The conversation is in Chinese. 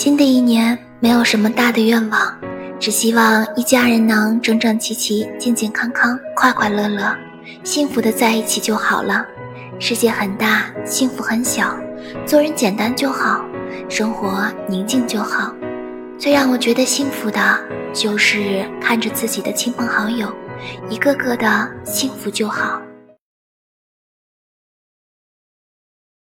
新的一年没有什么大的愿望只希望一家人能整整齐齐健健康康快快乐乐幸福的在一起就好了。世界很大幸福很小做人简单就好生活宁静就好。最让我觉得幸福的就是看着自己的亲朋好友一个个的幸福就好。